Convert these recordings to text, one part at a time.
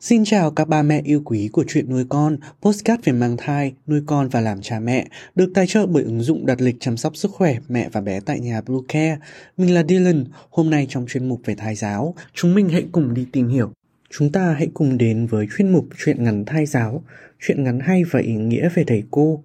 Xin chào các ba mẹ yêu quý của chuyện nuôi con, postcard về mang thai, nuôi con và làm cha mẹ, được tài trợ bởi ứng dụng đặt lịch chăm sóc sức khỏe mẹ và bé tại nhà Blue Care. Mình là Dylan, hôm nay trong chuyên mục về thai giáo, chúng mình hãy cùng đi tìm hiểu. Chúng ta hãy cùng đến với chuyên mục chuyện ngắn thai giáo, chuyện ngắn hay và ý nghĩa về thầy cô,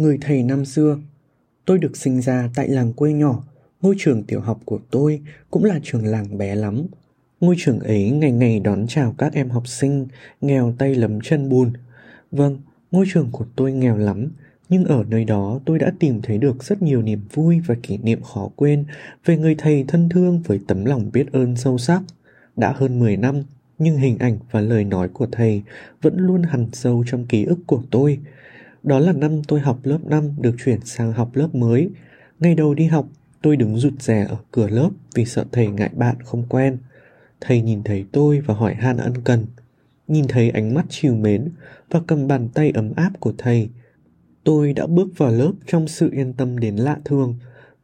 Người thầy năm xưa Tôi được sinh ra tại làng quê nhỏ Ngôi trường tiểu học của tôi cũng là trường làng bé lắm Ngôi trường ấy ngày ngày đón chào các em học sinh Nghèo tay lấm chân bùn Vâng, ngôi trường của tôi nghèo lắm nhưng ở nơi đó tôi đã tìm thấy được rất nhiều niềm vui và kỷ niệm khó quên về người thầy thân thương với tấm lòng biết ơn sâu sắc. Đã hơn 10 năm, nhưng hình ảnh và lời nói của thầy vẫn luôn hằn sâu trong ký ức của tôi. Đó là năm tôi học lớp 5 được chuyển sang học lớp mới. Ngày đầu đi học, tôi đứng rụt rè ở cửa lớp vì sợ thầy ngại bạn không quen. Thầy nhìn thấy tôi và hỏi han ân cần. Nhìn thấy ánh mắt chiều mến và cầm bàn tay ấm áp của thầy. Tôi đã bước vào lớp trong sự yên tâm đến lạ thường.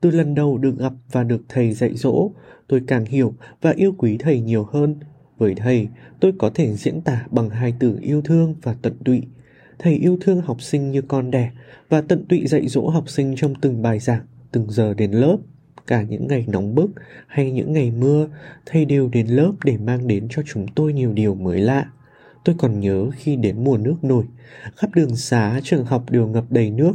Từ lần đầu được gặp và được thầy dạy dỗ, tôi càng hiểu và yêu quý thầy nhiều hơn. Với thầy, tôi có thể diễn tả bằng hai từ yêu thương và tận tụy thầy yêu thương học sinh như con đẻ và tận tụy dạy dỗ học sinh trong từng bài giảng, từng giờ đến lớp. Cả những ngày nóng bức hay những ngày mưa, thầy đều đến lớp để mang đến cho chúng tôi nhiều điều mới lạ. Tôi còn nhớ khi đến mùa nước nổi, khắp đường xá trường học đều ngập đầy nước.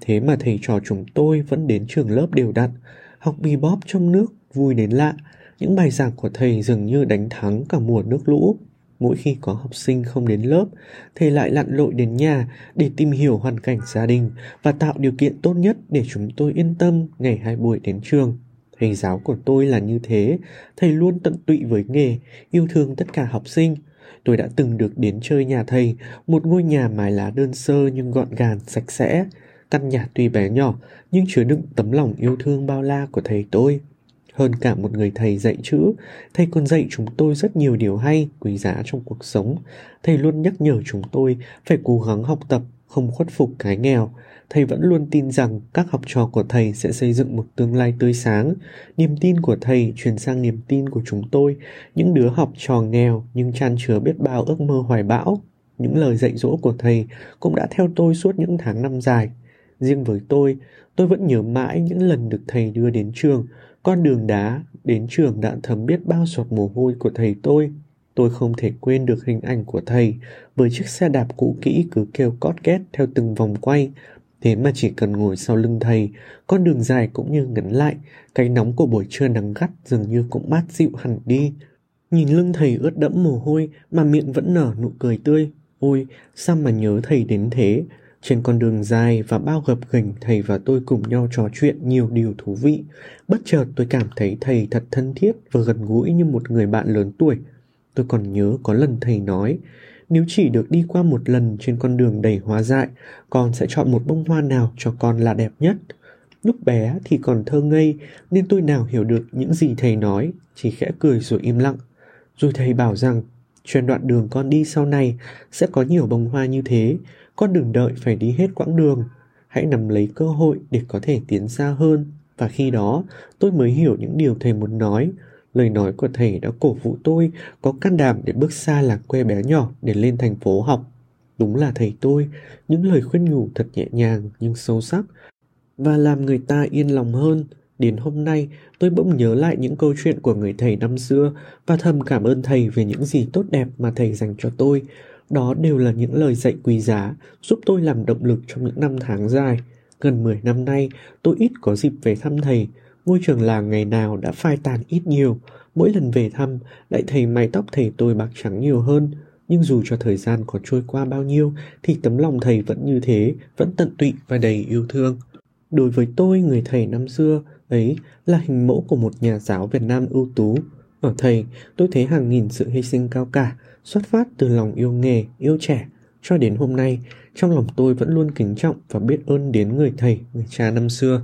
Thế mà thầy trò chúng tôi vẫn đến trường lớp đều đặn, học bì bóp trong nước, vui đến lạ. Những bài giảng của thầy dường như đánh thắng cả mùa nước lũ. Mỗi khi có học sinh không đến lớp, thầy lại lặn lội đến nhà để tìm hiểu hoàn cảnh gia đình và tạo điều kiện tốt nhất để chúng tôi yên tâm ngày hai buổi đến trường. Thầy giáo của tôi là như thế, thầy luôn tận tụy với nghề, yêu thương tất cả học sinh. Tôi đã từng được đến chơi nhà thầy, một ngôi nhà mái lá đơn sơ nhưng gọn gàng, sạch sẽ. Căn nhà tuy bé nhỏ nhưng chứa đựng tấm lòng yêu thương bao la của thầy tôi. Hơn cả một người thầy dạy chữ, thầy còn dạy chúng tôi rất nhiều điều hay, quý giá trong cuộc sống. Thầy luôn nhắc nhở chúng tôi phải cố gắng học tập, không khuất phục cái nghèo. Thầy vẫn luôn tin rằng các học trò của thầy sẽ xây dựng một tương lai tươi sáng. Niềm tin của thầy truyền sang niềm tin của chúng tôi, những đứa học trò nghèo nhưng chan chứa biết bao ước mơ hoài bão. Những lời dạy dỗ của thầy cũng đã theo tôi suốt những tháng năm dài. Riêng với tôi, tôi vẫn nhớ mãi những lần được thầy đưa đến trường, con đường đá đến trường đã thấm biết bao giọt mồ hôi của thầy tôi. Tôi không thể quên được hình ảnh của thầy với chiếc xe đạp cũ kỹ cứ kêu cót két theo từng vòng quay. Thế mà chỉ cần ngồi sau lưng thầy, con đường dài cũng như ngắn lại, cái nóng của buổi trưa nắng gắt dường như cũng mát dịu hẳn đi. Nhìn lưng thầy ướt đẫm mồ hôi mà miệng vẫn nở nụ cười tươi. Ôi, sao mà nhớ thầy đến thế? Trên con đường dài và bao gập ghềnh thầy và tôi cùng nhau trò chuyện nhiều điều thú vị. Bất chợt tôi cảm thấy thầy thật thân thiết và gần gũi như một người bạn lớn tuổi. Tôi còn nhớ có lần thầy nói, nếu chỉ được đi qua một lần trên con đường đầy hoa dại, con sẽ chọn một bông hoa nào cho con là đẹp nhất. Lúc bé thì còn thơ ngây nên tôi nào hiểu được những gì thầy nói, chỉ khẽ cười rồi im lặng. Rồi thầy bảo rằng, trên đoạn đường con đi sau này sẽ có nhiều bông hoa như thế, con đừng đợi phải đi hết quãng đường. Hãy nắm lấy cơ hội để có thể tiến xa hơn. Và khi đó, tôi mới hiểu những điều thầy muốn nói. Lời nói của thầy đã cổ vũ tôi có can đảm để bước xa làng quê bé nhỏ để lên thành phố học. Đúng là thầy tôi, những lời khuyên nhủ thật nhẹ nhàng nhưng sâu sắc và làm người ta yên lòng hơn. Đến hôm nay, tôi bỗng nhớ lại những câu chuyện của người thầy năm xưa và thầm cảm ơn thầy về những gì tốt đẹp mà thầy dành cho tôi. Đó đều là những lời dạy quý giá giúp tôi làm động lực trong những năm tháng dài. Gần 10 năm nay, tôi ít có dịp về thăm thầy. Ngôi trường làng ngày nào đã phai tàn ít nhiều. Mỗi lần về thăm, lại thấy mái tóc thầy tôi bạc trắng nhiều hơn. Nhưng dù cho thời gian có trôi qua bao nhiêu, thì tấm lòng thầy vẫn như thế, vẫn tận tụy và đầy yêu thương. Đối với tôi, người thầy năm xưa ấy là hình mẫu của một nhà giáo Việt Nam ưu tú. Ở thầy, tôi thấy hàng nghìn sự hy sinh cao cả, Xuất phát từ lòng yêu nghề, yêu trẻ, cho đến hôm nay, trong lòng tôi vẫn luôn kính trọng và biết ơn đến người thầy, người cha năm xưa.